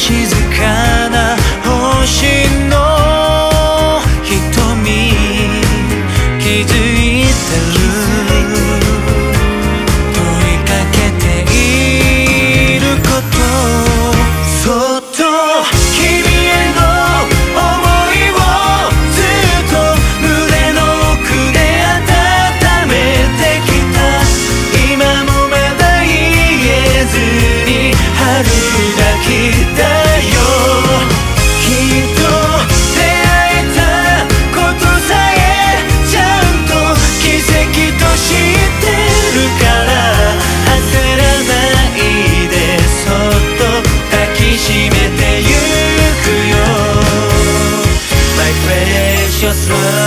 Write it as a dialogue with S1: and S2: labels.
S1: she's Christmas.